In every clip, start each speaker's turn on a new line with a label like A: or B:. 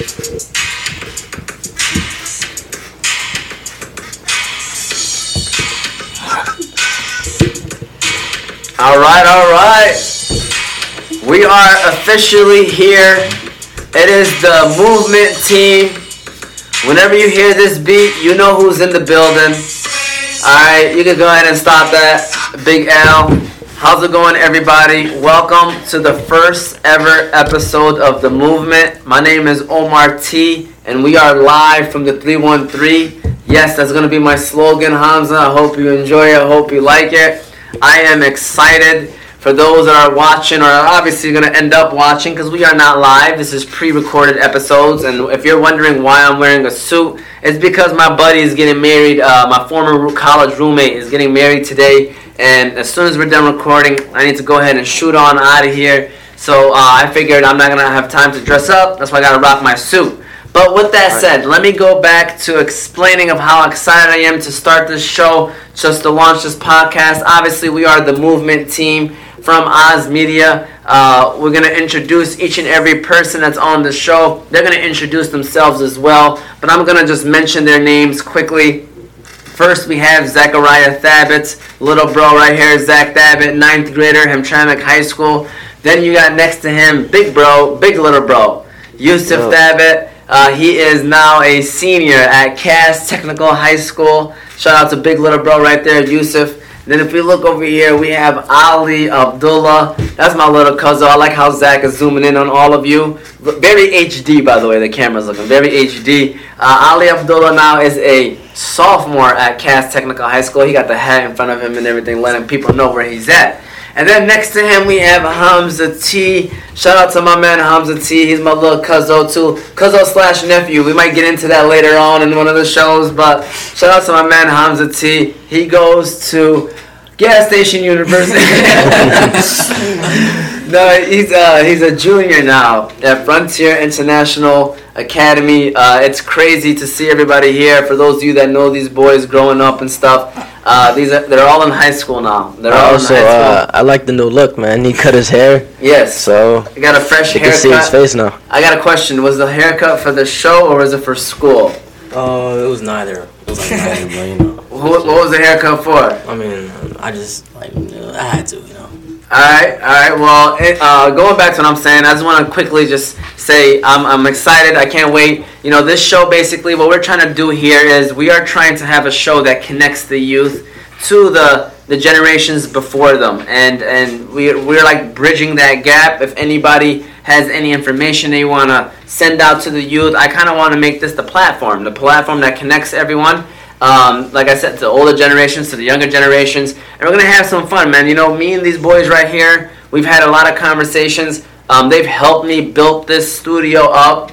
A: All right, all right. We are officially here. It is the movement team. Whenever you hear this beat, you know who's in the building. All right, you can go ahead and stop that. Big L. How's it going, everybody? Welcome to the first ever episode of the movement. My name is Omar T, and we are live from the 313. Yes, that's gonna be my slogan, Hamza. I hope you enjoy it. I hope you like it. I am excited for those that are watching or are obviously going to end up watching because we are not live. This is pre recorded episodes. And if you're wondering why I'm wearing a suit, it's because my buddy is getting married. Uh, my former college roommate is getting married today. And as soon as we're done recording, I need to go ahead and shoot on out of here. So uh, I figured I'm not going to have time to dress up. That's why I got to rock my suit. But with that said, let me go back to explaining of how excited I am to start this show, just to launch this podcast. Obviously, we are the movement team from Oz Media. Uh, we're going to introduce each and every person that's on the show. They're going to introduce themselves as well, but I'm going to just mention their names quickly. First, we have Zachariah Thabit, little bro right here, Zach Thabit, ninth grader, Hamtramck High School. Then you got next to him, big bro, big little bro, Yusuf
B: Yo.
A: Thabit. Uh, he is now a senior at Cass Technical High School. Shout out to big little bro right there, Yusuf. Then if we look over here, we have Ali Abdullah. That's my little cousin. I like how Zach is zooming in on all of you. Very HD, by the way. The camera's looking very HD. Uh, Ali Abdullah now is a sophomore at Cass Technical High School. He got the hat in front of him and everything, letting people know where he's at. And then next to him we have Hamza T. Shout out to my man Hamza T. He's my little cuzzo too. Cuzzo slash nephew. We might get into that later on in one of the shows, but shout out to my man Hamza T. He goes to Gas Station University. no, he's uh, he's a junior now at Frontier International Academy. Uh, it's crazy to see everybody here. For those of you that know these boys growing up and stuff, uh, these are, they're all in high school now. They're all
B: Also,
A: in high school.
B: uh, I like the new look, man. He cut his hair,
A: yes.
B: so
A: I got a fresh haircut.
B: you can see his face now.
A: I got a question. Was the haircut for the show or was it for school?
C: Oh, it was neither. It was like neither, but you know.
A: What, what was the haircut for?
C: I mean, I just like I had to, you know.
A: All right, all right. Well, it, uh, going back to what I'm saying, I just want to quickly just say I'm, I'm excited. I can't wait. You know, this show basically, what we're trying to do here is we are trying to have a show that connects the youth to the the generations before them, and and we we're like bridging that gap. If anybody has any information they want to send out to the youth, I kind of want to make this the platform, the platform that connects everyone um, like I said, to older generations, to the younger generations, and we're gonna have some fun, man. You know, me and these boys right here, we've had a lot of conversations. Um, they've helped me build this studio up,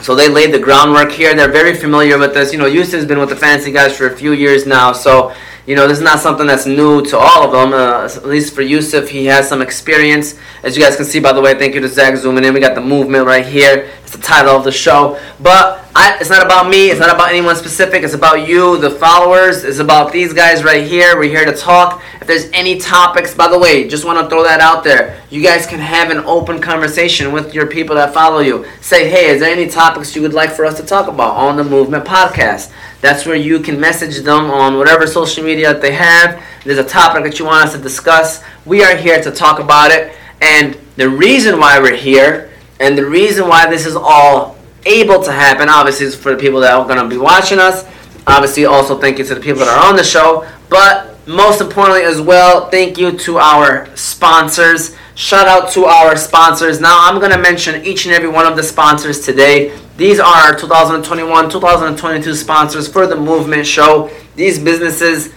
A: so they laid the groundwork here. They're very familiar with this. You know, Houston's been with the Fantasy guys for a few years now, so you know this is not something that's new to all of them. Uh, at least for Yusuf, he has some experience. As you guys can see, by the way, thank you to Zach zooming in. We got the movement right here. It's the title of the show, but. I, it's not about me. It's not about anyone specific. It's about you, the followers. It's about these guys right here. We're here to talk. If there's any topics, by the way, just want to throw that out there. You guys can have an open conversation with your people that follow you. Say, hey, is there any topics you would like for us to talk about on the Movement Podcast? That's where you can message them on whatever social media that they have. There's a topic that you want us to discuss. We are here to talk about it. And the reason why we're here and the reason why this is all able to happen, obviously, is for the people that are going to be watching us. Obviously, also thank you to the people that are on the show. But most importantly, as well, thank you to our sponsors. Shout out to our sponsors. Now, I'm going to mention each and every one of the sponsors today. These are our 2021 2022 sponsors for the Movement Show. These businesses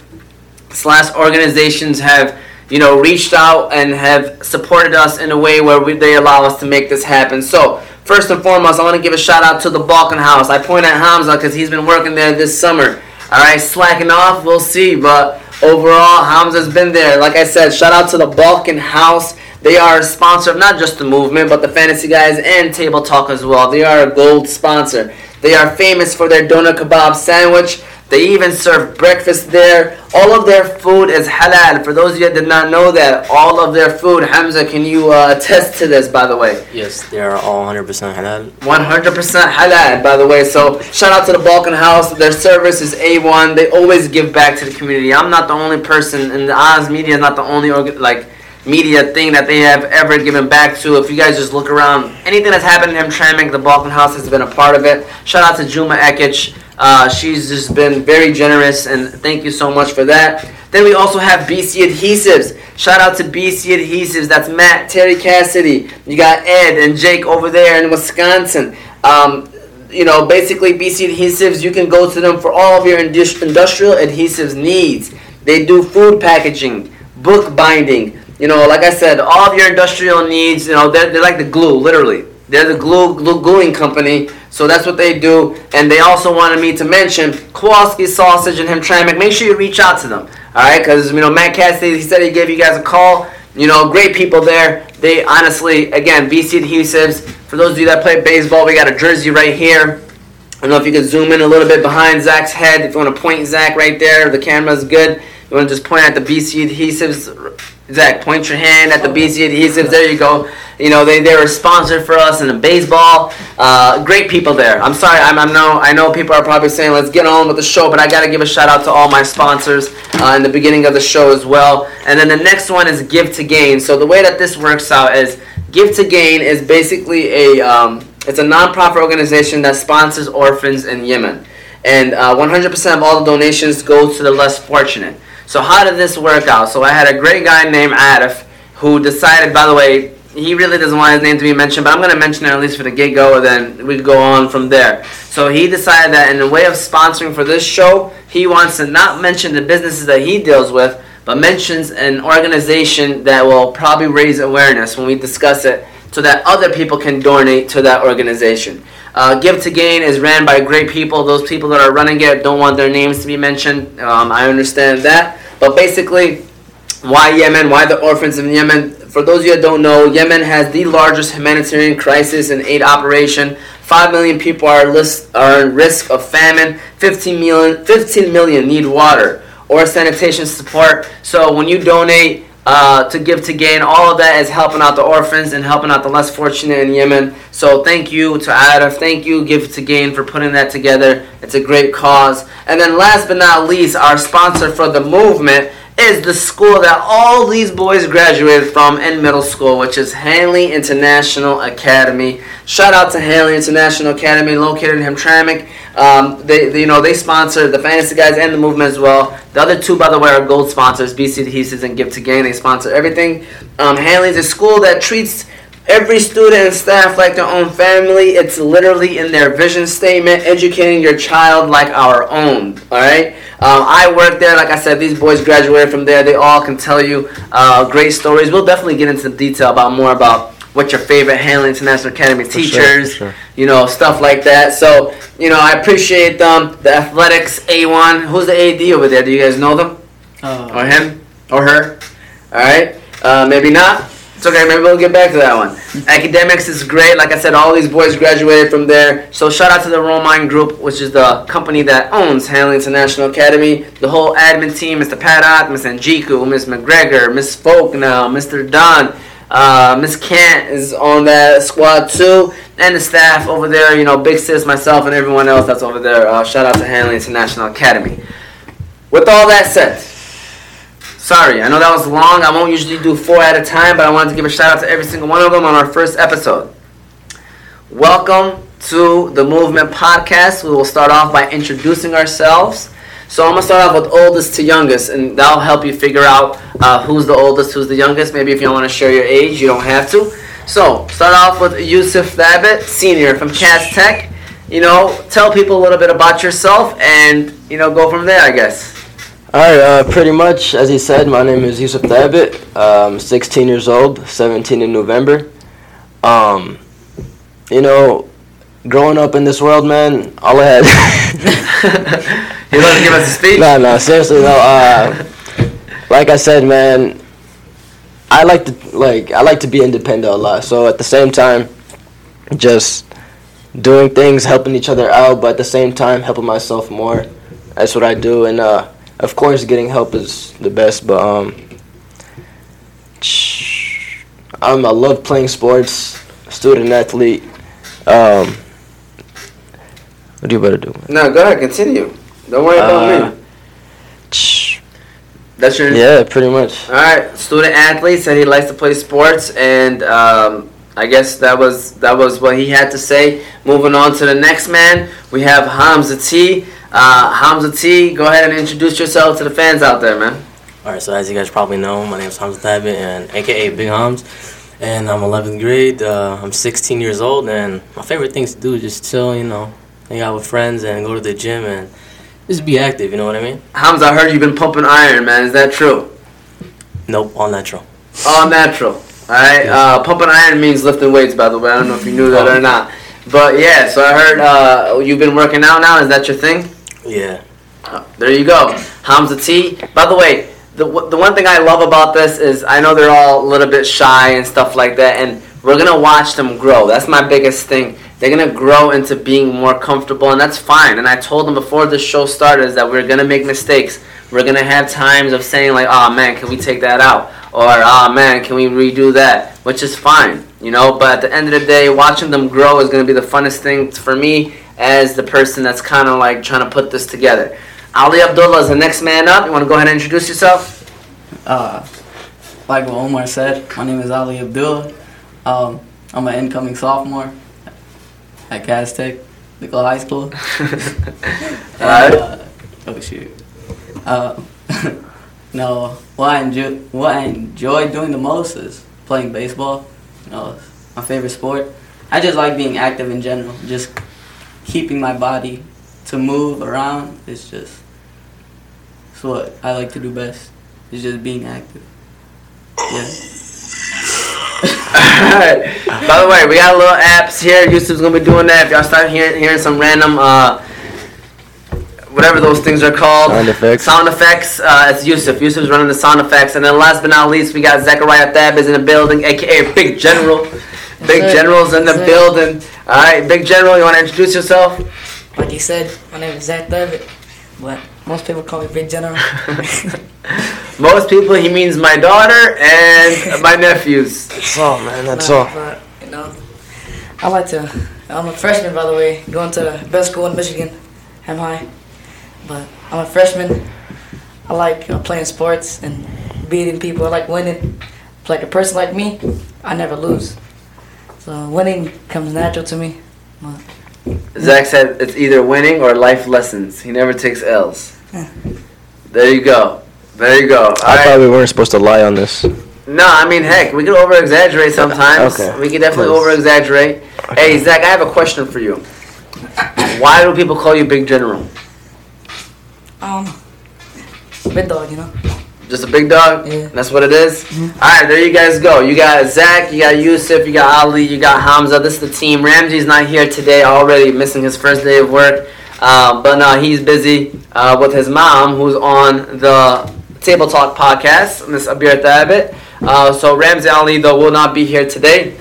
A: slash organizations have you know reached out and have supported us in a way where we, they allow us to make this happen so first and foremost i want to give a shout out to the balkan house i point at hamza because he's been working there this summer all right slacking off we'll see but overall hamza's been there like i said shout out to the balkan house they are a sponsor of not just the movement but the fantasy guys and table talk as well they are a gold sponsor they are famous for their doner kebab sandwich They even serve breakfast there. All of their food is halal. For those of you that did not know that, all of their food, Hamza, can you uh, attest to this, by the way?
C: Yes, they are all 100% halal.
A: 100% halal, by the way. So shout out to the Balkan House. Their service is A1. They always give back to the community. I'm not the only person, and the Oz Media is not the only like media thing that they have ever given back to. If you guys just look around, anything that's happened in Hamtramck, the Balkan House has been a part of it. Shout out to Juma Ekic. Uh, she's just been very generous, and thank you so much for that. Then we also have BC Adhesives. Shout out to BC Adhesives. That's Matt, Terry Cassidy. You got Ed and Jake over there in Wisconsin. Um, you know, basically BC Adhesives, you can go to them for all of your industrial adhesives needs. They do food packaging, book binding. You know, like I said, all of your industrial needs, you know, they're, they're like the glue, literally. They're the glue, glue gluing company. So that's what they do. And they also wanted me to mention Kowalski Sausage and Hamtramck. Make sure you reach out to them. All right, because you know Matt Cassidy, he said he gave you guys a call. You know, great people there. They honestly, again, BC Adhesives. For those of you that play baseball, we got a jersey right here. I don't know if you could zoom in a little bit behind Zach's head. If you want to point Zach right there, the camera's good. You want to just point at the BC Adhesives. Zach, point your hand at the BC Adhesives. There you go. You know they, they were sponsored for us in the baseball. Uh, great people there. I'm sorry. I'm, I'm no. I know people are probably saying let's get on with the show, but I got to give a shout out to all my sponsors uh, in the beginning of the show as well. And then the next one is Give to Gain. So the way that this works out is Give to Gain is basically a um, it's a nonprofit organization that sponsors orphans in Yemen, and uh, 100% of all the donations go to the less fortunate. So how did this work out? So I had a great guy named Adif who decided. By the way, he really doesn't want his name to be mentioned, but I'm going to mention it at least for the get go, and then we go on from there. So he decided that in the way of sponsoring for this show, he wants to not mention the businesses that he deals with, but mentions an organization that will probably raise awareness when we discuss it so that other people can donate to that organization. Uh, Give to Gain is ran by great people. Those people that are running it don't want their names to be mentioned. Um, I understand that. But basically, why Yemen? Why the orphans in Yemen? For those of you that don't know, Yemen has the largest humanitarian crisis and aid operation. Five million people are, list, are in risk of famine. 15 million, 15 million need water or sanitation support. So when you donate uh, to give to gain, all of that is helping out the orphans and helping out the less fortunate in Yemen. So thank you to Adif, thank you Give to Gain for putting that together. It's a great cause. And then last but not least, our sponsor for the movement is the school that all these boys graduated from in middle school, which is Hanley International Academy. Shout out to Hanley International Academy, located in Hamtramck. Um, they, they, you know, they sponsor the fantasy guys and the movement as well. The other two, by the way, are gold sponsors: BC Adhesives and Give to Gain. They sponsor everything. Um, Hanley's a school that treats every student and staff like their own family. It's literally in their vision statement, educating your child like our own. All right. Um, I work there. Like I said, these boys graduated from there. They all can tell you uh, great stories. We'll definitely get into detail about more about what your favorite Hanley International Academy
B: For
A: teachers,
B: for sure.
A: you know, stuff like that. So, you know, I appreciate them. The athletics A1. Who's the AD over there? Do you guys know them? Or him? Or her? All right. Uh, maybe not. It's okay. Maybe we'll get back to that one. Academics is great. Like I said, all these boys graduated from there. So shout out to the Romine Group, which is the company that owns Hanley International Academy. The whole admin team, Mr. Padat, Ms. Anjiku, Ms. McGregor, Ms. Folk now, Mr. Don, uh, Ms. Kant is on that squad too. And the staff over there, you know, Big Sis, myself, and everyone else that's over there. Uh, shout out to Hanley International Academy. With all that said, Sorry, I know that was long. I won't usually do four at a time, but I wanted to give a shout out to every single one of them on our first episode. Welcome to the Movement Podcast. We will start off by introducing ourselves. So I'm gonna start off with oldest to youngest, and that'll help you figure out uh, who's the oldest, who's the youngest. Maybe if you don't want to share your age, you don't have to. So start off with Yusuf Thabit, senior from Cass Tech. You know, tell people a little bit about yourself, and you know, go from there. I guess.
B: Alright, uh, pretty much, as he said, my name is Yusuf Thabit. I'm 16 years old, 17 in November. Um, you know, growing up in this world, man, all I had.
A: You want to give us a speech?
B: no, no, seriously, no. Uh, like I said, man, I like to like I like to be independent a lot. So at the same time, just doing things, helping each other out, but at the same time, helping myself more. that's what I do, and uh, of course, getting help is the best. But um, I'm, I love playing sports, student athlete. Um, what do you better do?
A: No, go ahead, continue. Don't worry about
B: Uh,
A: me. That's your
B: Yeah, pretty much.
A: All right, student athlete said he likes to play sports, and um, I guess that was that was what he had to say. Moving on to the next man, we have Hamza T. Uh, Hamza T, go ahead and introduce yourself to the fans out there, man.
C: Alright, so as you guys probably know, my name is Hamza Thabit, and aka Big Hams, and I'm 11th grade. Uh, I'm 16 years old, and my favorite things to do is just chill, you know, hang out with friends, and go to the gym, and just be active. You know what I mean?
A: Hamza, I heard you've been pumping iron, man. Is that true?
C: Nope, all natural.
A: All natural. All right.
C: Yes.
A: Uh, pumping iron means lifting weights, by the way. I don't know if you knew that or not. But yeah, so I heard uh, you've been working out now. Is that your thing?
C: Yeah.
A: Oh, there you go, Hamza T. By the way, the the one thing I love about this is I know they're all a little bit shy and stuff like that, and we're gonna watch them grow. That's my biggest thing. They're gonna grow into being more comfortable, and that's fine. And I told them before the show started is that we're gonna make mistakes. We're gonna have times of saying like, "Oh man, can we take that out?" or "Oh man, can we redo that?" Which is fine, you know. But at the end of the day, watching them grow is gonna be the funnest thing for me as the person that's kind of like trying to put this together. Ali Abdullah is the next man up. You want to go ahead and introduce yourself?
D: Uh, like what Omar said, my name is Ali Abdullah. Um, I'm an incoming sophomore at Cass Tech, Nicole High School. And, uh, oh shoot. Uh, no, what I enjoy, what I enjoy doing the most is playing baseball. You know, my favorite sport. I just like being active in general. Just keeping my body to move around is just it's what I like to do best. Is just being active. Yeah.
A: Alright. By the way, we got little apps here. Yusuf's gonna be doing that. If y'all start hearing hearing some random uh whatever those things are called.
B: Sound effects.
A: Sound effects. Uh, it's Yusuf. Yusuf's running the sound effects. And then last but not least, we got Zechariah Thab is in the building, aka Big General. Big
E: sir.
A: General's in the
E: Yes,
A: building. Alright, Big General, you wanna introduce yourself?
E: Like you said, my name is Zach David, but most people call me Big General.
A: Most people he means my daughter and my nephews.
B: That's all, man. That's
E: But-
B: all.
E: But, you know, I like to. I'm a freshman, by the way, going to the best school in Michigan, Ham High. But I'm a freshman. I like uh, playing sports and beating people. I like winning. Like a person like me, I never lose. So winning comes natural to me. But
A: Zach said it's either winning or life lessons. He never takes L's.
E: Yeah.
A: There you go. There you go.
B: I
A: All
B: thought we weren't supposed to lie on this.
A: No, I mean, heck, we can over exaggerate sometimes.
B: Okay.
A: We can definitely
B: Please.
A: over exaggerate. Hey, Zach, I have a question for you. Why do people call you Big General?
E: um, big dog, you know.
A: Just a big dog?
E: Yeah.
A: That's what it is? Alright, there you guys go. You got Zach, you got Yusuf, you got Ali, you got Hamza. This is the team. Ramsey's not here today, already missing his first day of work. Uh, but no, he's busy uh, with his mom, who's on the Table Talk podcast, Miss Abir Thabit. Uh, so Ramsey Ali, though, will not be here today.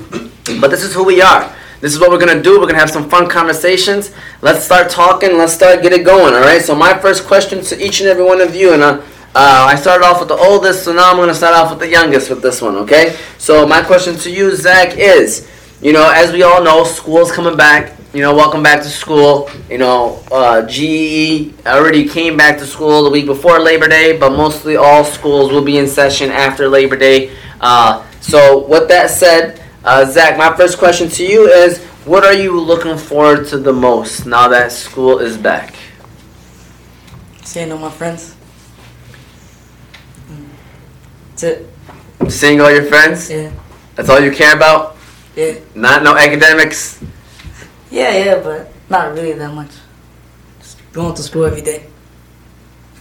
A: But this is who we are. This is what we're gonna do. We're gonna have some fun conversations. Let's start talking. Let's start get it going. All right. So my first question to each and every one of you, and uh, I started off with the oldest, so now I'm gonna start off with the youngest with this one. Okay. So my question to you, Zach, is, you know, as we all know, school's coming back. You know, welcome back to school. You know, uh, GE already came back to school the week before Labor Day, but mostly all schools will be in session after Labor Day. Uh, so with that said. Uh, Zach, my first question to you is what are you looking forward to the most now that school is back?
E: Seeing all my friends. Mm. That's it.
A: Seeing all your friends?
E: Yeah.
A: That's all you care about?
E: Yeah.
A: Not no academics?
E: Yeah, yeah, but not really that much. Just going to school every day.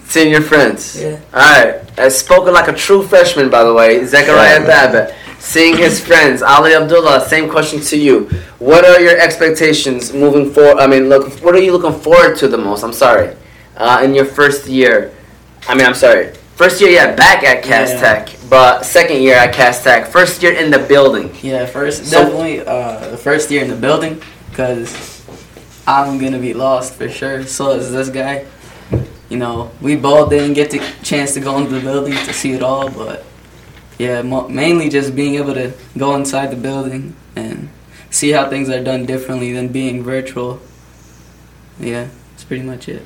A: Seeing your friends?
E: Yeah.
A: Alright. As spoken like a true freshman, by the way, Zechariah
B: Yeah.
A: Thabit. Seeing his friends. Ali Abdullah, same question to you. What are your expectations moving forward? I mean, look, what are you looking forward to the most? I'm sorry. Uh, in your first year. I mean, I'm sorry. First year, yeah, back at Cass
D: Yeah.
A: Tech, but second year at Cass Tech. First year in the building.
D: Yeah, first
A: So-
D: definitely uh, the first year in the building, cause I'm gonna be lost for sure. So is this guy. you know, we both didn't get the chance to go into the building to see it all, but yeah, mo- mainly just being able to go inside the building and see how things are done differently than being virtual. Yeah, that's pretty much it.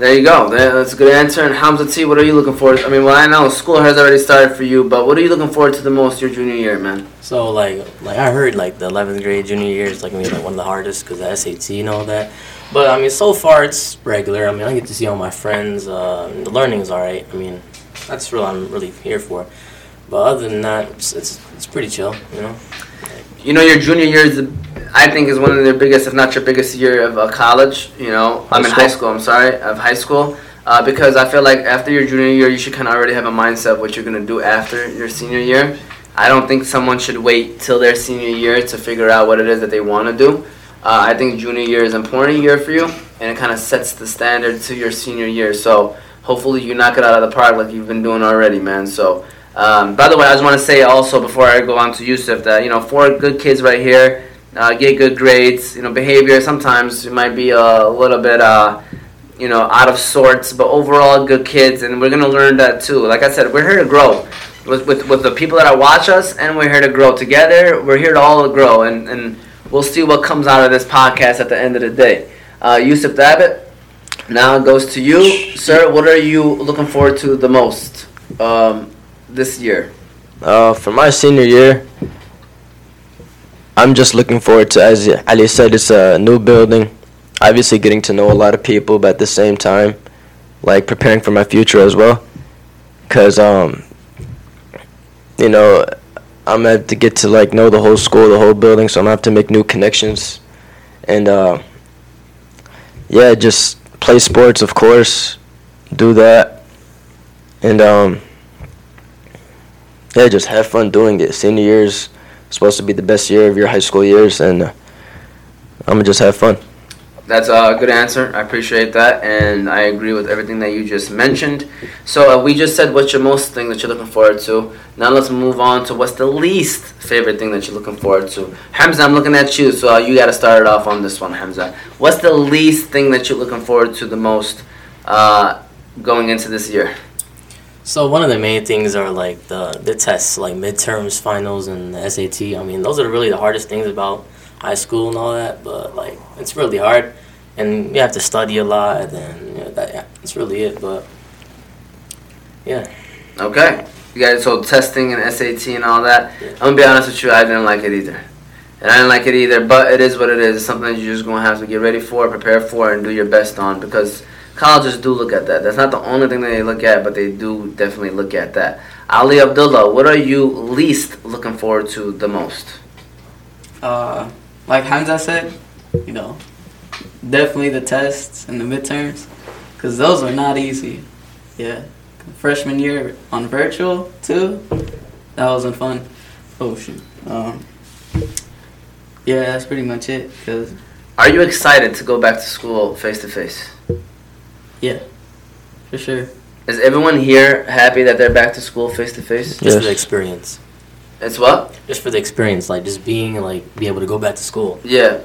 A: There you go. That's a good answer. And Hamza T, what are you looking forward? I mean, well, I know school has already started for you, but what are you looking forward to the most your junior year, man?
C: So like like I heard like the 11th grade junior year is like like one of the hardest because the SAT and all that. But I mean so far it's regular. I mean I get to see all my friends. Uh, the learning is all right. I mean that's what I'm really here for. But other than that, it's it's, it's pretty chill. You know.
A: You know, your junior year is, I think, is one of their biggest, if not your biggest year of uh, college. You know, I'm in
C: High
A: high school. I'm sorry, of high school, uh, because I feel like after your junior year, you should kind of already have a mindset of what you're gonna do after your senior year. I don't think someone should wait till their senior year to figure out what it is that they want to do. Uh, I think junior year is an important year for you, and it kind of sets the standard to your senior year. So hopefully you knock it out of the park like you've been doing already, man. So. Um, by the way, I just want to say also before I go on to Yusuf that you know four good kids right here uh, get good grades. You know, behavior sometimes it might be a little bit uh, you know out of sorts, but overall good kids, and we're gonna learn that too. Like I said, we're here to grow with with, with the people that watch us, and we're here to grow together. We're here to all grow, and and we'll see what comes out of this podcast at the end of the day. Uh, Yusuf Thabit, now it goes to you, sir. What are you looking forward to the most? Um, this year?
B: Uh, for my senior year, I'm just looking forward to, as Ali said, it's a new building. Obviously, getting to know a lot of people, but at the same time, like preparing for my future as well. Cause um, you know, I'm have to get to like know the whole school, the whole building, so I'm gonna have to make new connections, and uh, yeah, just play sports, of course, do that, and um yeah, just have fun doing it. Senior year's supposed to be the best year of your high school years, and uh, I'm gonna just have fun.
A: That's a good answer. I appreciate that, and I agree with everything that you just mentioned. So uh, we just said what's your most thing that you're looking forward to. Now let's move on to what's the least favorite thing that you're looking forward to. Hamza, I'm looking at you, so uh, you got to start it off on this one, Hamza. What's the least thing that you're looking forward to the most uh, going into this year?
C: So one of the main things are like the the tests, like midterms, finals, and the SAT. I mean, those are really the hardest things about high school and all that. But like, it's really hard, and you have to study a lot, and you know, that yeah, that's really it. But yeah,
A: Okay. You guys, so testing and SAT and all that.
C: Yeah.
A: I'm gonna be honest with you, I didn't like it either. And I didn't like it either, but it is what it is. It's something that you're just gonna have to get ready for, prepare for, and do your best on because colleges do look at that. That's not the only thing that they look at, but they do definitely look at that. Ali Abdullah, what are you least looking forward to the most?
D: Uh, like Hamza said, you know, definitely the tests and the midterms, because those are not easy. Yeah. Freshman year on virtual, too, that wasn't fun. Oh, shoot. Um, yeah, that's pretty much it, because,
A: Are you excited to go back to school face to face?
D: Yeah, for sure.
A: Is everyone here happy that they're back to school face to face?
C: just for the experience,
A: It's what?
C: just for the experience, like just being like be able to go back to school.
A: Yeah.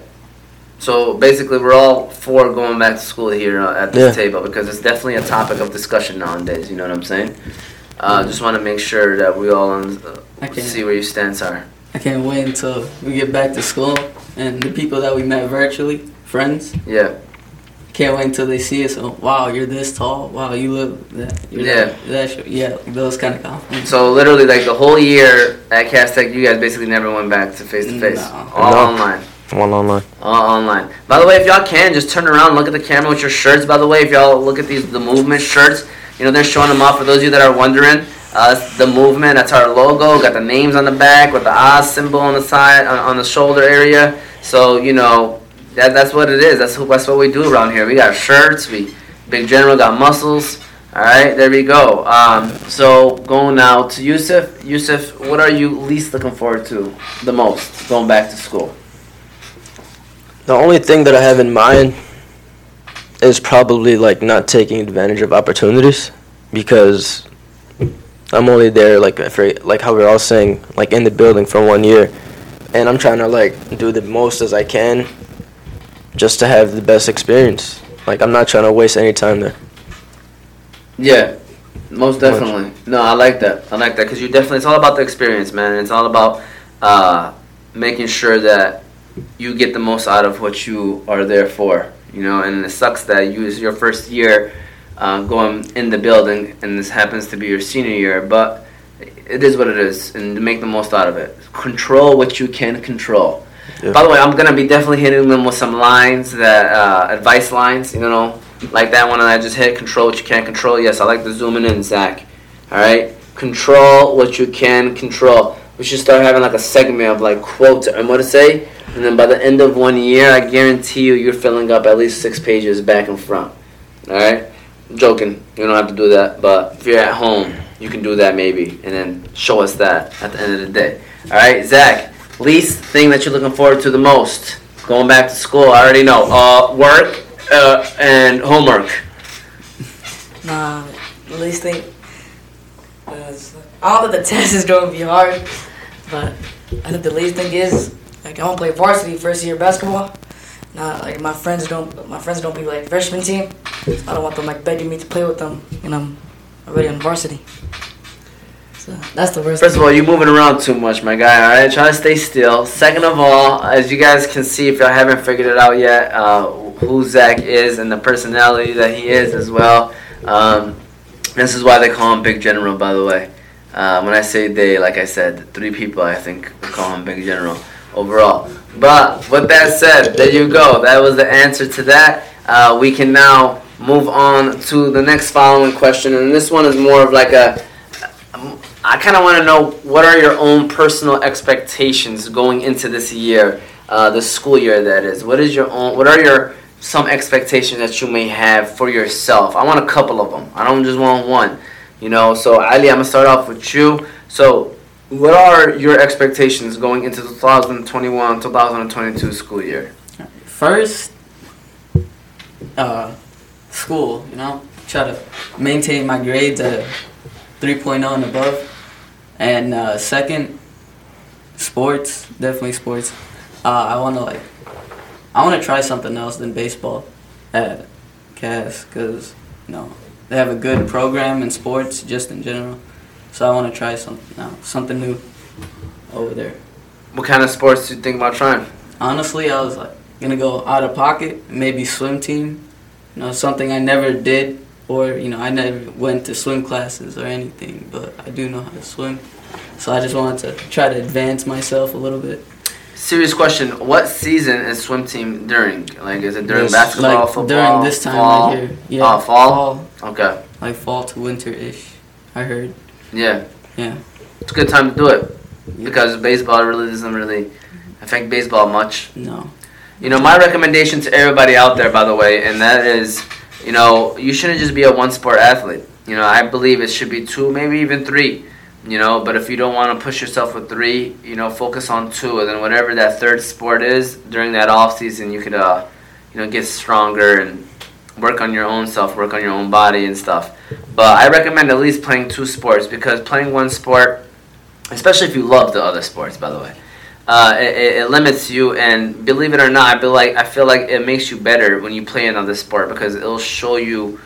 A: So basically, we're all for going back to school here uh, at this
B: Yeah.
A: table because it's definitely a topic of discussion nowadays. You know what I'm saying? Uh, just want to make sure that we all uh,
D: I can't,
A: see where your stance are.
D: I can't wait until we get back to school and the people that we met virtually, friends,
A: Yeah.
D: Can't wait until they see us. Oh, wow, you're this tall. Wow, you look that. You're
A: Yeah.
D: That, that sh- yeah, those kind of compliments.
A: So literally, like the whole year at Cass Tech, you guys basically never went back to face to face. All
B: No.
A: online.
B: One online.
A: All online. By the way, if y'all can, just turn around, look at the camera with your shirts. By the way, if y'all look at these the movement shirts, you know they're showing them off for those of you that are wondering. Uh, the movement. That's our logo. Got the names on the back with the Oz symbol on the side on, on the shoulder area. So you know that that's what it is. That's who, that's what we do around here. We got shirts. We Big General got muscles. All right, there we go. Um, so going now to Yusuf. Yusuf, what are you least looking forward to the most going back to school?
B: The only thing that I have in mind is probably like not taking advantage of opportunities because I'm only there like for like how we're all saying like in the building for one year, and I'm trying to like do the most as I can, just to have the best experience. Like I'm not trying to waste any time there.
A: Yeah, most definitely. No, I like that. I like that because you definitely. It's all about the experience, man. It's all about uh, making sure that you get the most out of what you are there for. You know, and it sucks that you is your first year uh, going in the building, and this happens to be your senior year, but it is what it is, and to make the most out of it. Control what you can control. By the way, I'm gonna be definitely hitting them with some lines that uh, advice lines. You know, like that one that I just hit. Control what you can't control. Yes, I like the zooming in, Zach. All right, control what you can control. We should start having like a segment of like quotes and what to say, and then by the end of one year, I guarantee you, you're filling up at least six pages back and front. All right, I'm joking. You don't have to do that, but if you're at home, you can do that maybe, and then show us that at the end of the day. All right, Zach. Least thing that you're looking forward to the most going back to school. I already know. Uh, work uh, and homework.
E: Nah, the least thing was I don't the test is going to be hard, but I think the least thing is like I to play varsity first year basketball. Nah, like my friends don't my friends don't be like freshman team. I don't want them like begging me to play with them, and I'm already on varsity. So that's the worst.
A: First of all, you're moving around too much, my guy. All right, try to stay still. Second of all, as you guys can see, if y'all haven't figured it out yet, uh, who Zach is and the personality that he is as well. Um, this is why they call him Big General, by the way. Uh, when I say they, like I said, three people I think call him Big General overall. But with that said, there you go. That was the answer to that. Uh, we can now move on to the next following question, and this one is more of like a. I kind of want to know what are your own personal expectations going into this year, uh, the school year that is. What is your own? What are your some expectations that you may have for yourself? I want a couple of them. I don't just want one. You know, so Ali, I'm gonna start off with you. So, what are your expectations going into the 2021-2022 school year?
D: First, uh, school, you know, try to maintain my grades at a 3.0 and above. And uh, second, sports, definitely sports. Uh, I want to like, I want to try something else than baseball at Cass because you know they have a good program in sports just in general. So I want to try something now, something new over there.
A: What kind of sports do you think about trying?
D: Honestly, I was like gonna go out of pocket, maybe swim team. You know, something I never did, or you know, I never went to swim classes or anything, but I do know how to swim. So I just wanted to try to advance myself a little bit.
A: Serious question. What season is swim team during? Like, is it during
B: Yes.
A: basketball,
D: like
A: football,
D: during this time
A: fall?
D: right here. Yeah,
A: Oh, fall? Okay.
D: like fall to winter ish. I heard.
A: Yeah.
D: Yeah.
A: It's a good time to do it because baseball really doesn't really affect baseball much.
D: No.
A: You know, my recommendation to everybody out there, by the way, and that is, you know, you shouldn't just be a one sport athlete. You know, I believe it should be two, maybe even three. You know, but if you don't want to push yourself with three, you know, focus on two, and then whatever that third sport is during that off season, you could, uh, you know, get stronger and work on your own self, work on your own body and stuff. But I recommend at least playing two sports because playing one sport, especially if you love the other sports, by the way, uh, it, it, it limits you. And believe it or not, I feel like I feel like it makes you better when you play another sport because it'll show you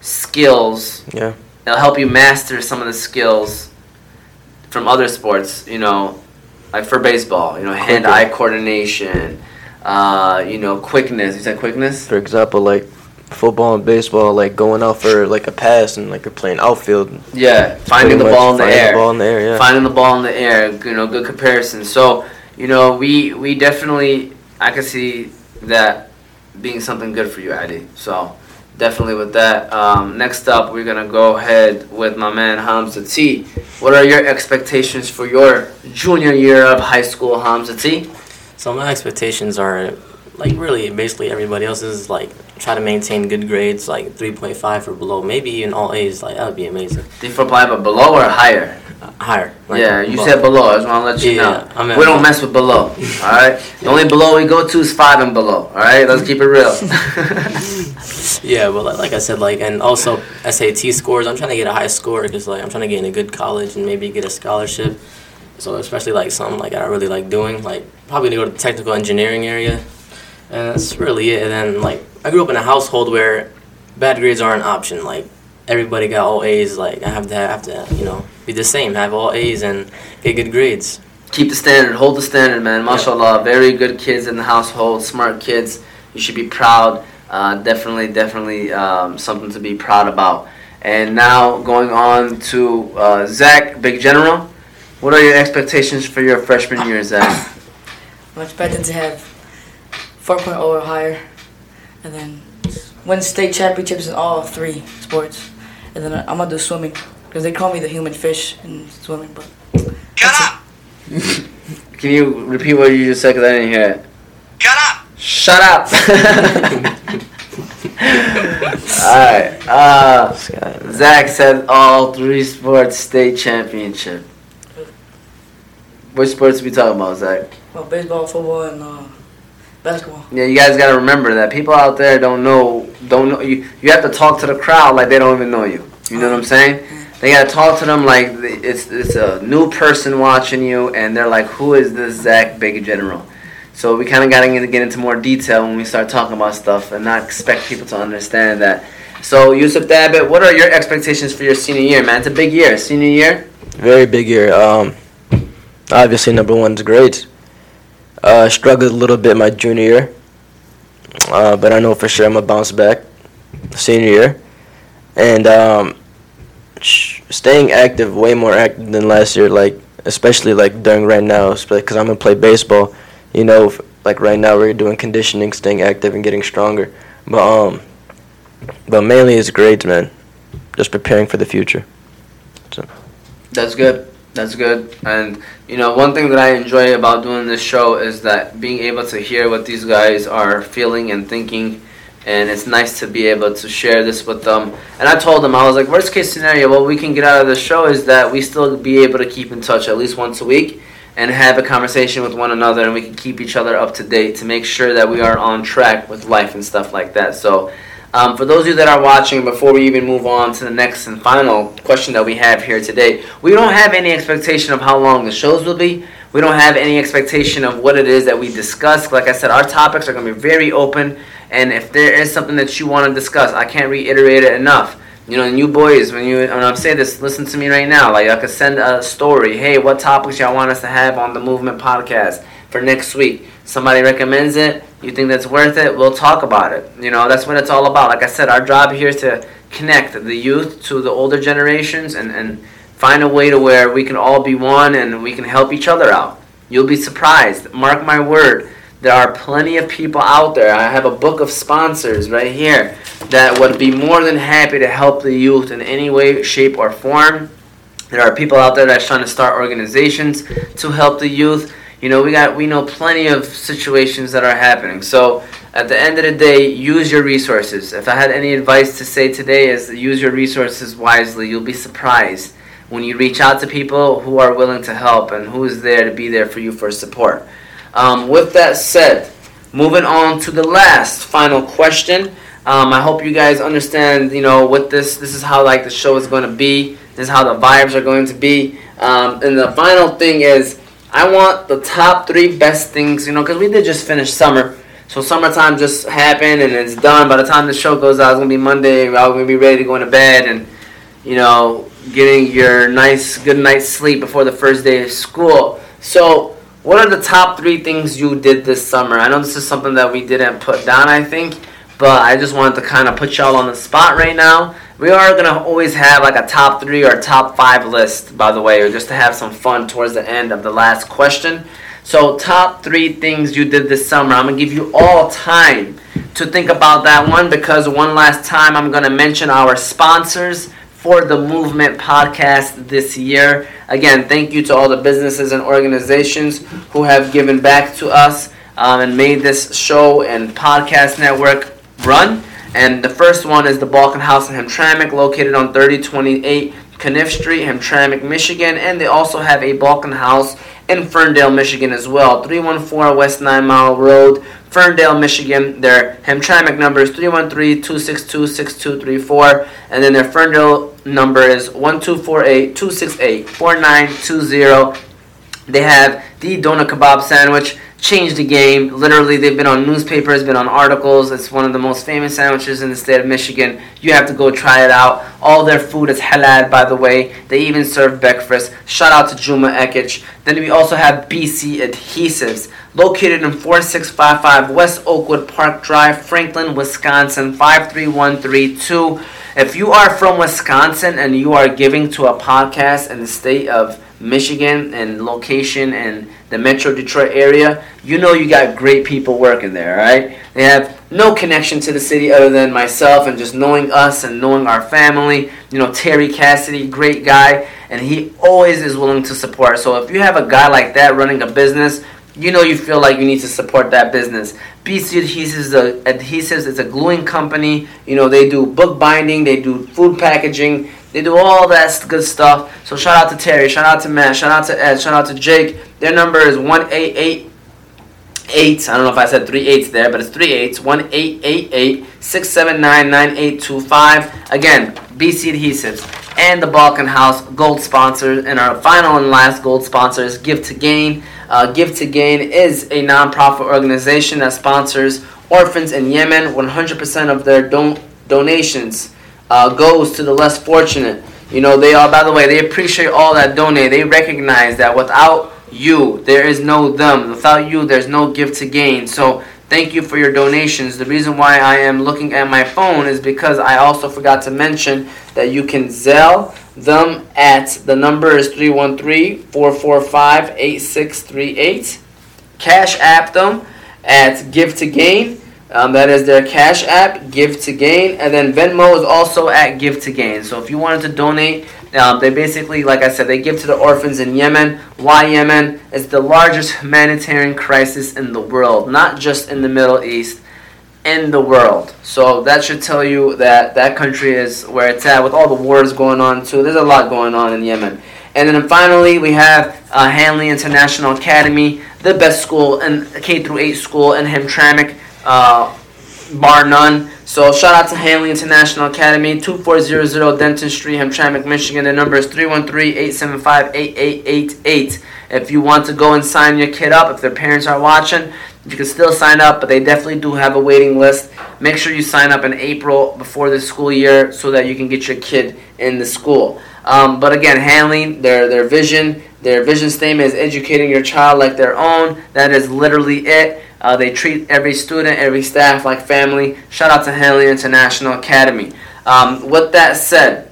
A: skills.
B: Yeah.
A: It'll help you master some of the skills from other sports. You know, like for baseball, you know, hand-eye coordination. Uh, you know, quickness. You said quickness.
B: For example, like football and baseball, like going out for like a pass and like you're playing outfield.
A: Yeah, finding the ball in the air.
B: The ball in the air, yeah.
A: finding the ball in the air. You know, good comparison. So, you know, we we definitely I can see that being something good for you, Adi. So, definitely with that. Um, next up, we're gonna go ahead with my man Hamza T. What are your expectations for your junior year of high school, Hamza T?
C: So my expectations are like really basically everybody else's like try to maintain good grades like 3.5 or below maybe even all A's like that would be amazing
A: Do you apply but below or higher?
C: Higher like,
A: yeah, you said below. I just want to let you
C: Yeah,
A: know.
C: I meant
A: we don't mess with below. All right. The only below we go to is five and below. All right. Let's keep it real.
C: yeah Well, like, like I said like and also SAT scores I'm trying to get a high score because like I'm trying to get in a good college and maybe get a scholarship so especially like something like I really like doing like probably to go to the technical engineering area and that's really it and then like I grew up in a household where bad grades are an option like everybody got all A's. Like I have to have to you know be the same, have all A's and get good grades.
A: Keep the standard, hold the standard, man. Mashallah, very good kids in the household, smart kids. You should be proud. Uh, definitely, definitely um, something to be proud about. And now going on to uh, Zach, Big General. What are your expectations for your freshman year, Zach?
E: I'm expecting to have 4.0 or higher, and then win state championships in all three sports. And then I'm gonna do swimming because they call me the human fish in swimming. But
F: Shut up!
A: Can you repeat what you just said? Because I didn't hear it.
F: Shut up!
A: Shut up. Alright. Uh,
B: This guy, man.
A: Zach said all three sports state championship. Which sports we talking about, Zach?
E: well, baseball, football, and uh, basketball.
A: Yeah, you guys gotta remember that people out there don't know, don't know. You you have to talk to the crowd like they don't even know you. You know what I'm saying? They gotta talk to them like it's it's a new person watching you, and they're like, "Who is this Zach Big General?" So we kind of gotta get into more detail when we start talking about stuff, and not expect people to understand that. So Yusuf Thabit, what are your expectations for your senior year, man? It's a big year, senior year.
B: Very big year. Um, obviously, number one is great. Uh, struggled a little bit my junior year, uh, but I know for sure I'm gonna bounce back senior year, and um, sh- staying active, way more active than last year. Like especially like during right now, because I'm gonna play baseball. You know, like right now we're doing conditioning, staying active and getting stronger. But um, but mainly it's grades, man. Just preparing for the future. So.
A: That's good. That's good. And you know, one thing that I enjoy about doing this show is that being able to hear what these guys are feeling and thinking and it's nice to be able to share this with them. And I told them I was like, worst case scenario, what we can get out of the show is that we still be able to keep in touch at least once a week and have a conversation with one another and we can keep each other up to date to make sure that we are on track with life and stuff like that. So um, for those of you that are watching, before we even move on to the next and final question that we have here today, we don't have any expectation of how long the shows will be. We don't have any expectation of what it is that we discuss. Like I said, our topics are going to be very open. And if there is something that you want to discuss, I can't reiterate it enough. You know, and you boys, when you when I'm saying this, listen to me right now. Like I could send a story. Hey, what topics y'all want us to have on the Movement Podcast for next week? Somebody recommends it. You think that's worth it? We'll talk about it. You know, that's what it's all about. Like I said, our job here is to connect the youth to the older generations and, and find a way to where we can all be one and we can help each other out. You'll be surprised. Mark my word. There are plenty of people out there. I have a book of sponsors right here that would be more than happy to help the youth in any way, shape, or form. There are people out there that's trying to start organizations to help the youth. You know, we got we know plenty of situations that are happening. So at the end of the day, use your resources. If I had any advice to say today is use your resources wisely. You'll be surprised when you reach out to people who are willing to help and who is there to be there for you for support. Um, with that said, moving on to the last final question. Um, I hope you guys understand, you know, what this this is how like the show is going to be. This is how the vibes are going to be. Um, and the final thing is, I want the top three best things, you know, because we did just finish summer. So summertime just happened and it's done. By the time the show goes out, it's gonna be Monday. I'm gonna be ready to go into bed and, you know, getting your nice good night's sleep before the first day of school. So, what are the top three things you did this summer? I know this is something that we didn't put down, I think, but I just wanted to kind of put y'all on the spot right now. We are gonna always have like a top three or top five list, by the way, or just to have some fun towards the end of the last question. So, top three things you did this summer. I'm gonna give you all time to think about that one because one last time I'm gonna mention our sponsors for the Movement podcast this year. Again, thank you to all the businesses and organizations who have given back to us um, and made this show and podcast network run. And the first one is the Balkan House in Hamtramck, located on 3028 Caniff Street, Hamtramck, Michigan. And they also have a Balkan House in Ferndale, Michigan as well. 314 West 9 Mile Road, Ferndale, Michigan. Their Hamtramck number is 313-262-6234. And then their Ferndale number is 1248-268-4920. They have the Doner Kebab Sandwich. Changed the game. Literally, they've been on newspapers, been on articles. It's one of the most famous sandwiches in the state of Michigan. You have to go try it out. All their food is halal, by the way. They even serve breakfast. Shout out to Juma Ekich. Then we also have BC Adhesives, located in 4655 West Oakwood Park Drive, Franklin, Wisconsin 53132. If you are from Wisconsin and you are giving to a podcast in the state of Michigan and location in the Metro Detroit area, you know you got great people working there, right? They have no connection to the city other than myself and just knowing us and knowing our family. You know, Terry Cassidy, great guy, and he always is willing to support. So if you have a guy like that running a business, you know you feel like you need to support that business. BC Adhesives, uh, Adhesives is a gluing company. You know, they do book binding, they do food packaging, they do all that good stuff. So shout out to Terry, shout out to Matt, shout out to Ed, shout out to Jake. Their number is one eight eight eight. I don't know if I said three eights there, but it's three eights. One eight eight eight six seven nine nine eight two five. Again, BC Adhesives and the Balkan House gold sponsors, and our final and last gold sponsor is Give to Gain. Uh, Give to Gain is a nonprofit organization that sponsors orphans in Yemen. 100% of their don- donations uh, goes to the less fortunate. You know, they are, by the way, they appreciate all that donate. They recognize that without you, there is no them. Without you, there's no give to gain. So, thank you for your donations. The reason why I am looking at my phone is because I also forgot to mention that you can Zelle them at the number is 313-445-8638. Cash app them at Give to Gain. Um, that is their Cash App, Give to Gain, and then Venmo is also at Give to Gain. So if you wanted to donate, um, they basically, like I said, they give to the orphans in Yemen. Why Yemen? It's the largest humanitarian crisis in the world, not just in the Middle East, in the world. So that should tell you that that country is where it's at with all the wars going on too. There's a lot going on in Yemen. And then finally, we have uh, Hanley International Academy, the best school and K through 8 school in Hamtramck uh, bar none. So shout out to Hanley International Academy, 2400 Denton Street, Hamtramck, Michigan. The number is 313-875-8888. If you want to go and sign your kid up, if their parents are watching, you can still sign up, but they definitely do have a waiting list. Make sure you sign up in April before the school year so that you can get your kid in the school. Um, but again, Hanley, their their vision, their vision statement is educating your child like their own. That is literally it. Uh, they treat every student, every staff like family. Shout out to Hanley International Academy. Um, with that said,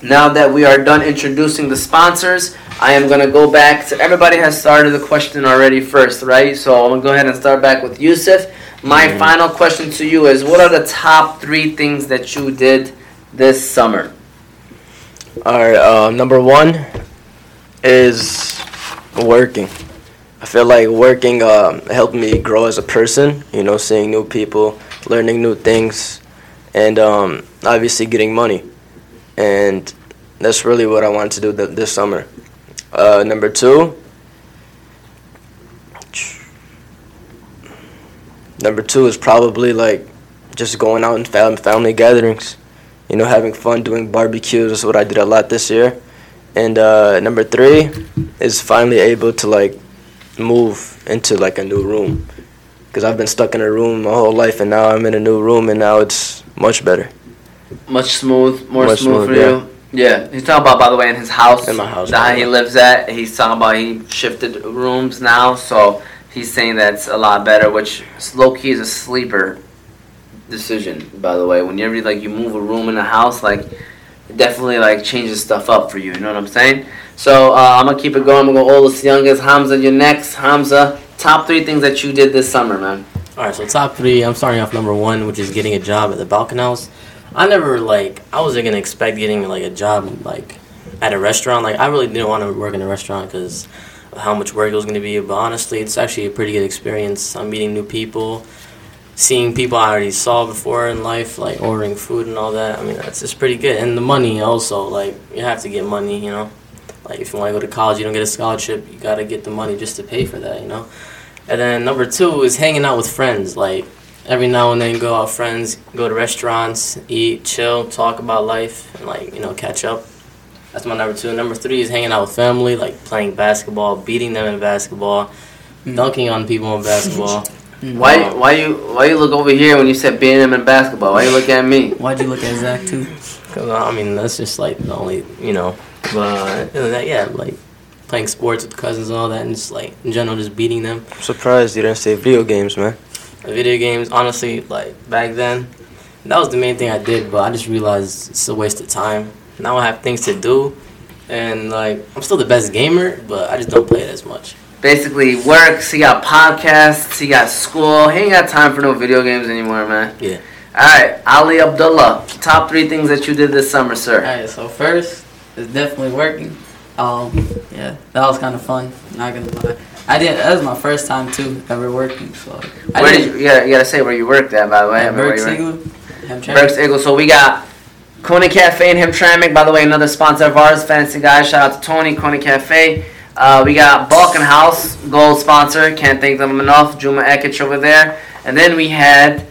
A: now that we are done introducing the sponsors, I am going to go back to everybody has started the question already first, right? So I'm going to go ahead and start back with Yusuf. My
B: Mhm.
A: final question to you is what are the top three things that you did this summer?
B: All right, uh, number one is working. I feel like working um, helped me grow as a person. You know, seeing new people, learning new things, and um, obviously getting money. And that's really what I wanted to do th- this summer. Uh, number two. Number two is probably like just going out and fam- family gatherings you know, having fun doing barbecues is what I did a lot this year. And uh, number three is finally able to like move into like a new room because I've been stuck in a room my whole life, and now I'm in a new room, and now it's much better
A: Much smooth, more
B: Much
A: smooth,
B: smooth,
A: for you. Yeah, he's talking about by the way in his house.
B: In my house,
A: that he lives at. He's talking about he shifted rooms now, so he's saying that's a lot better. Which low key is a sleeper decision, by the way. Whenever like you move a room in a house, like it definitely like changes stuff up for you. You know what I'm saying? So uh, I'm gonna keep it going. I'm gonna go oldest, youngest. Hamza, you're next. Hamza, top three things that you did this summer, man.
C: All right, so top three. I'm starting off number one, which is getting a job at the Balkan House. I never like I wasn't gonna expect getting like a job like at a restaurant. Like I really didn't want to work in a restaurant because of how much work it was gonna be. But honestly, it's actually a pretty good experience. I'm meeting new people, seeing people I already saw before in life, like ordering food and all that. I mean, that's just pretty good. And the money also, like you have to get money, you know. Like if you want to go to college, you don't get a scholarship, you gotta get the money just to pay for that, you know. And then number two is hanging out with friends. Like every now and then, go out with friends, go to restaurants, eat, chill, talk about life, and like you know catch up. That's my number two. Number three is hanging out with family, like playing basketball, beating them in basketball, mm. dunking on people in basketball. Mm.
A: Why why you why you look over here when you said B&M in basketball? Why you look at me?
D: Why'd you look at Zach too?
C: Cause I mean, that's just like the only, you know. But other that, yeah, like playing sports with cousins and all that, and just like in general, just beating them.
B: I'm surprised you didn't say video games, man.
C: Video games, honestly, like back then, that was the main thing I did. But I just realized it's a waste of time. Now I have things to do, and like I'm still the best gamer, but I just don't play it as much.
A: Basically, he works. He got podcasts. He got school. He ain't got time for no video games anymore, man.
C: Yeah.
A: All right, Ali Abdullah. Top three things that you did this summer, sir.
D: Alright, so first, it's definitely working. Um, yeah, that was kind of fun. Not gonna lie. I did. That was my first time too ever working. So I
A: Where
D: did.
A: you, you, gotta, you gotta say where you worked at, by the way. I
D: at
A: mean,
D: Berks. Eagle.
A: Berks Eagle. So we got Coney Cafe and Hamtramck. By the way, another sponsor of ours, Fancy Guys. Shout out to Tony, Coney Cafe. Uh, we got Balkan House, gold sponsor. Can't thank them enough. Juma Ekich over there. And then we had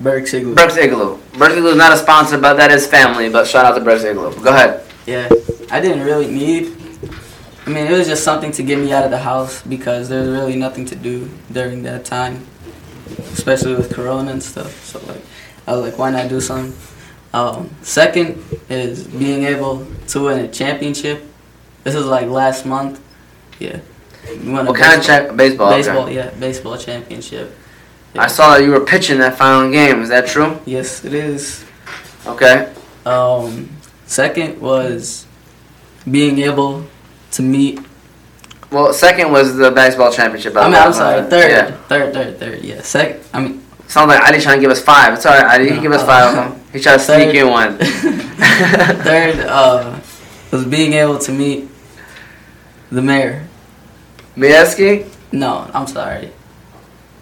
D: Berks Eagle.
A: Burks Igloo. Burks Igloo is not a sponsor, but that is family. But shout out to Burks Igloo. Go ahead.
D: Yeah, I didn't really need. I mean, it was just something to get me out of the house because there was really nothing to do during that time, especially with Corona and stuff. So like, I was like, why not do something? Um, second is being able to win a championship. This is like last month. Yeah. We won a
A: What kind of
D: baseball-
A: cha- baseball? okay.
D: Baseball, yeah, baseball championship.
A: I saw that you were pitching that final game. Is that true?
D: Yes, it is.
A: Okay.
D: Um, second was being able to meet
A: Well, second was the baseball championship.
D: I mean, I'm sorry. Third,
A: Yeah.
D: third, third, third. Yeah, second. I mean,
A: Sounds like Ali trying to give us five. It's alright, Ali. He
D: No.
A: give us five of them. He tried to sneak in one.
D: third uh, was being able to meet the mayor.
A: Majewski?
D: No, I'm sorry.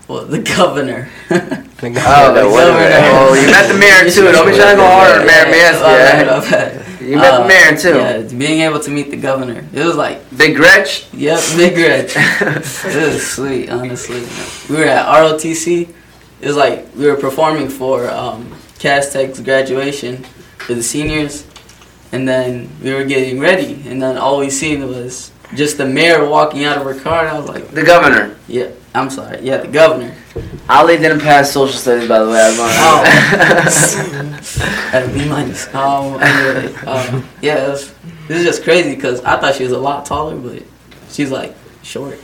D: Well, the governor.
A: Oh,
B: the
A: the
D: governor.
A: Oh, you met the mayor too. Don't be trying to go harder, Mayor Majewski.
D: My
A: Yeah. You met the
D: Uh,
A: mayor too.
D: Yeah, being able to meet the governor. It was like,
A: Big Gretch.
D: yep, big rich. it was sweet, honestly. We were at ROTC. It was like we were performing for um, Cass Tech's graduation for the seniors, and then we were getting ready, and then all we seen was just the mayor walking out of her car. And I was like,
A: the governor.
D: "Yeah, I'm sorry, yeah, the governor."
A: Ali didn't pass social studies, by the way. I was going
D: At a B minus. Um, anyway, um, yeah, was, this is just crazy because I thought she was a lot taller, but she's like short.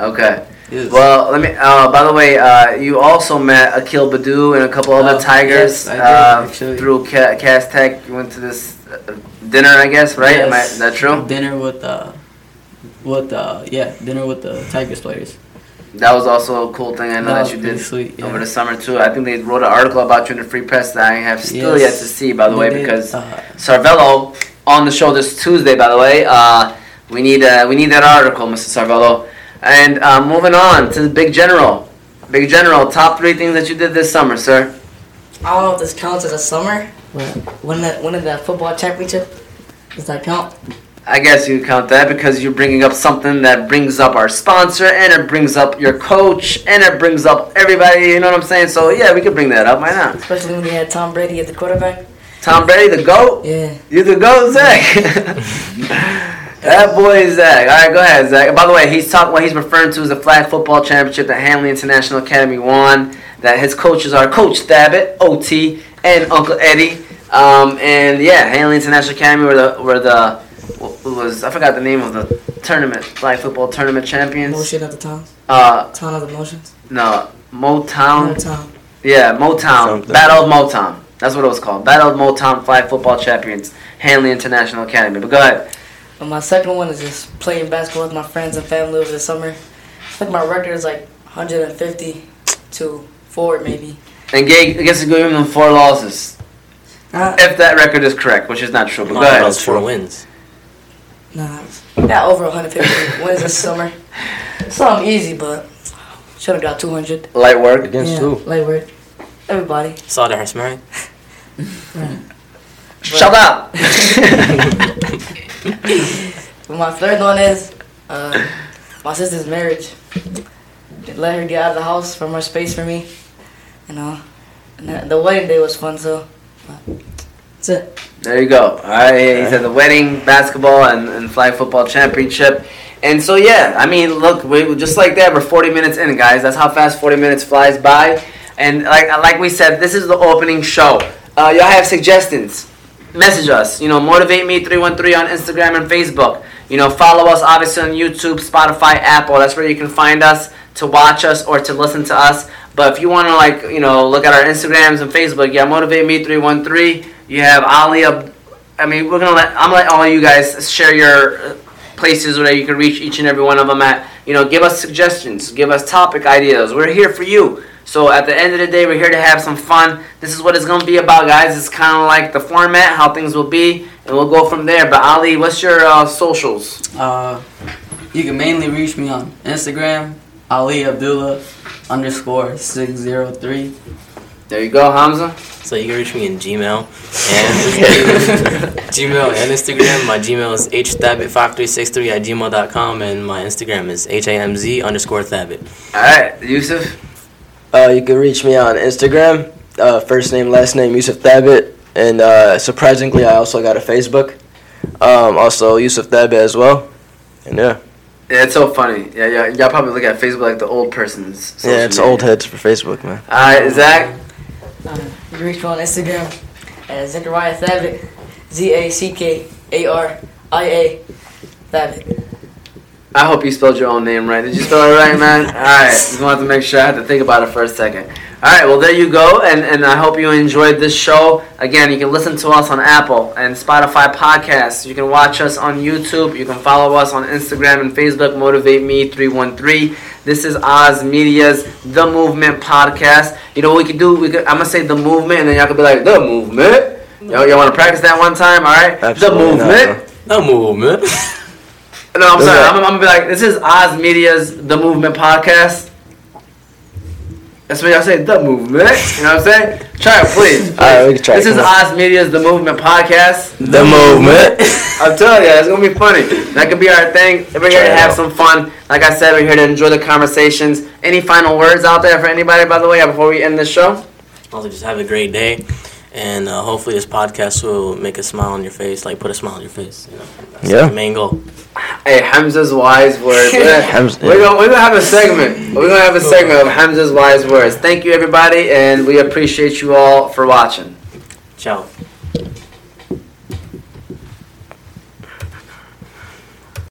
A: okay. Well, let me. Uh, by the way, uh, you also met Akil Baddoo and a couple other
D: Oh,
A: Tigers
D: yes, did,
A: uh, through Ca- Cass Tech. You went to this uh, dinner, I guess, right? Am I, is that true?
D: Dinner with uh, with uh, yeah, dinner with the Tigers players.
A: That was also a cool thing I know
D: That
A: that, you did
D: sweet, yeah.
A: over the summer too. I think they wrote an article about you in the Free Press that I have still
D: Yes.
A: yet to see, by the
D: They
A: way,
D: did,
A: because
D: uh,
A: Sarvello on the show this Tuesday. By the way, uh, we need uh, we need that article, Mr. Sarvello. And uh, moving on to the Big General. Big General, top three things that you did this summer, sir.
E: I don't know if this counts as a summer, but
A: Hmm.
E: winning the, winning the football championship, does that count?
A: I guess you count that because you're bringing up something that brings up our sponsor and it brings up your coach and it brings up everybody. You know what I'm saying? So yeah, we could bring that up. Why not?
E: Especially when you had Tom Brady at the quarterback.
A: Tom Brady, the goat.
E: Yeah.
A: You the goat, Zach. that boy is Zach. All right, go ahead, Zach. By the way, he's talking. What he's referring to is the flag football championship that Hanley International Academy won. That his coaches are Coach Thabit, OT, and Uncle Eddie. Um, and yeah, Hanley International Academy were the were the was I forgot the name of the tournament flag football tournament champions.
E: Motion at the town.
A: Uh,
E: Town of the motions.
A: no, Motown.
E: No town.
A: Yeah, Motown.
B: Something.
A: Battle of Motown. That's what it was called. Battle of Motown Flag Football Champions, Hanley International Academy. But go ahead.
E: And my second one is just playing basketball with my friends and family over the summer. I think my record is like 150 to four maybe.
A: And Gay, I guess you give him four losses.
E: Nah,
A: If that record is correct, which is not true. But go ahead.
C: was four wins.
E: Nah, got over 150 wins this summer. Something easy, but should have got 200.
A: Light work.
B: Against
E: yeah,
B: who?
E: light work. Everybody.
C: Saw the that Hasmari.
A: Shut up.
E: But my third one is uh, my sister's marriage. Let her get out of the house for more space for me. You know, and the, the wedding day was fun, so but that's it.
A: there you go. All right. He said the wedding, basketball, and, and flag football championship. And so yeah, I mean, look, we just like that, we're 40 minutes in, guys. That's how fast 40 minutes flies by. And like like we said, this is the opening show. Uh, y'all have suggestions? Message us. You know, motivate me 313 on Instagram and Facebook. You know, follow us obviously on YouTube, Spotify, Apple. That's where you can find us to watch us or to listen to us. But if you want to like, you know, look at our Instagrams and Facebook, yeah, motivate me 313. You have Ali. Ab- I mean, we're gonna let I'm gonna let all you guys share your uh, places where you can reach each and every one of them at. You know, give us suggestions, give us topic ideas. We're here for you. So at the end of the day, we're here to have some fun. This is what it's gonna be about, guys. It's kind of like the format, how things will be, and we'll go from there. But Ali, what's your uh, socials?
D: Uh, you can mainly reach me on Instagram, Ali Abdullah underscore six zero three.
A: There you go, Hamza.
C: So you can reach me in Gmail and Gmail and Instagram. My Gmail is hthabit5363 at gmail.com and my Instagram is hamz underscore thabit.
A: All right, Yusuf.
B: Uh, you can reach me on Instagram, uh, first name, last name, Yusuf Thabit. And uh, surprisingly, I also got a Facebook. Um, also, Yusuf Thabit as well. And yeah,
A: Yeah, it's so funny. Yeah, yeah. Y'all probably look at Facebook like the old person's.
B: yeah, it's
A: media.
B: old heads for Facebook, man.
A: All right, Zach.
E: Um, you can reach me on Instagram at Zachariah Thabit, Z A C K A R I A Thabit.
A: I hope you spelled your own name right. Did you spell it right, man? All right. Just wanted to make sure. I had to think about it for a second. All right. Well, there you go. And and I hope you enjoyed this show. Again, you can listen to us on Apple and Spotify podcasts. You can watch us on YouTube. You can follow us on Instagram and Facebook. Motivate Me three one three. This is Oz Media's The Movement podcast. You know what we could do? We could. I'm gonna say the movement, and then y'all could be like the movement. Y'all, y'all want to practice that one time? All right.
B: Absolutely
A: the
B: not,
A: movement.
C: No movement.
A: No, I'm sorry. I'm, I'm gonna be like, this is Oz Media's The Movement podcast. That's what y'all say, The Movement. You know what I'm saying? Try it, please.
B: All right, we can try.
A: This is Oz Media's The Movement podcast.
B: The movement.
A: I'm telling you, it's gonna be funny. That could be our thing. We're here
B: Try
A: to have
B: out.
A: some fun. Like I said, we're here to enjoy the conversations. Any final words out there for anybody, by the way, before we end this show?
C: Also, just have a great day. And uh, hopefully, this podcast will make a smile on your face, like put a smile on your face. You know, that's
B: Yeah.
C: the main goal.
A: Hey, Hamza's wise words. We're,
B: Hamza-
A: we're, gonna, we're gonna have a segment. We're gonna have a segment of Hamza's wise words. Thank you, everybody, and we appreciate you all for watching.
C: Ciao.